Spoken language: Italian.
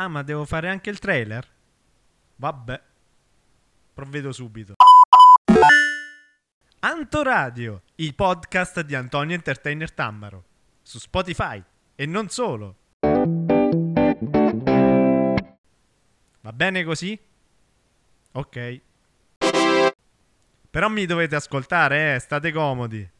Ah, ma devo fare anche il trailer? Vabbè. Provvedo subito. Antoradio, il podcast di Antonio Entertainer Tammaro. Su Spotify. E non solo. Va bene così? Ok. Però mi dovete ascoltare, eh, state comodi.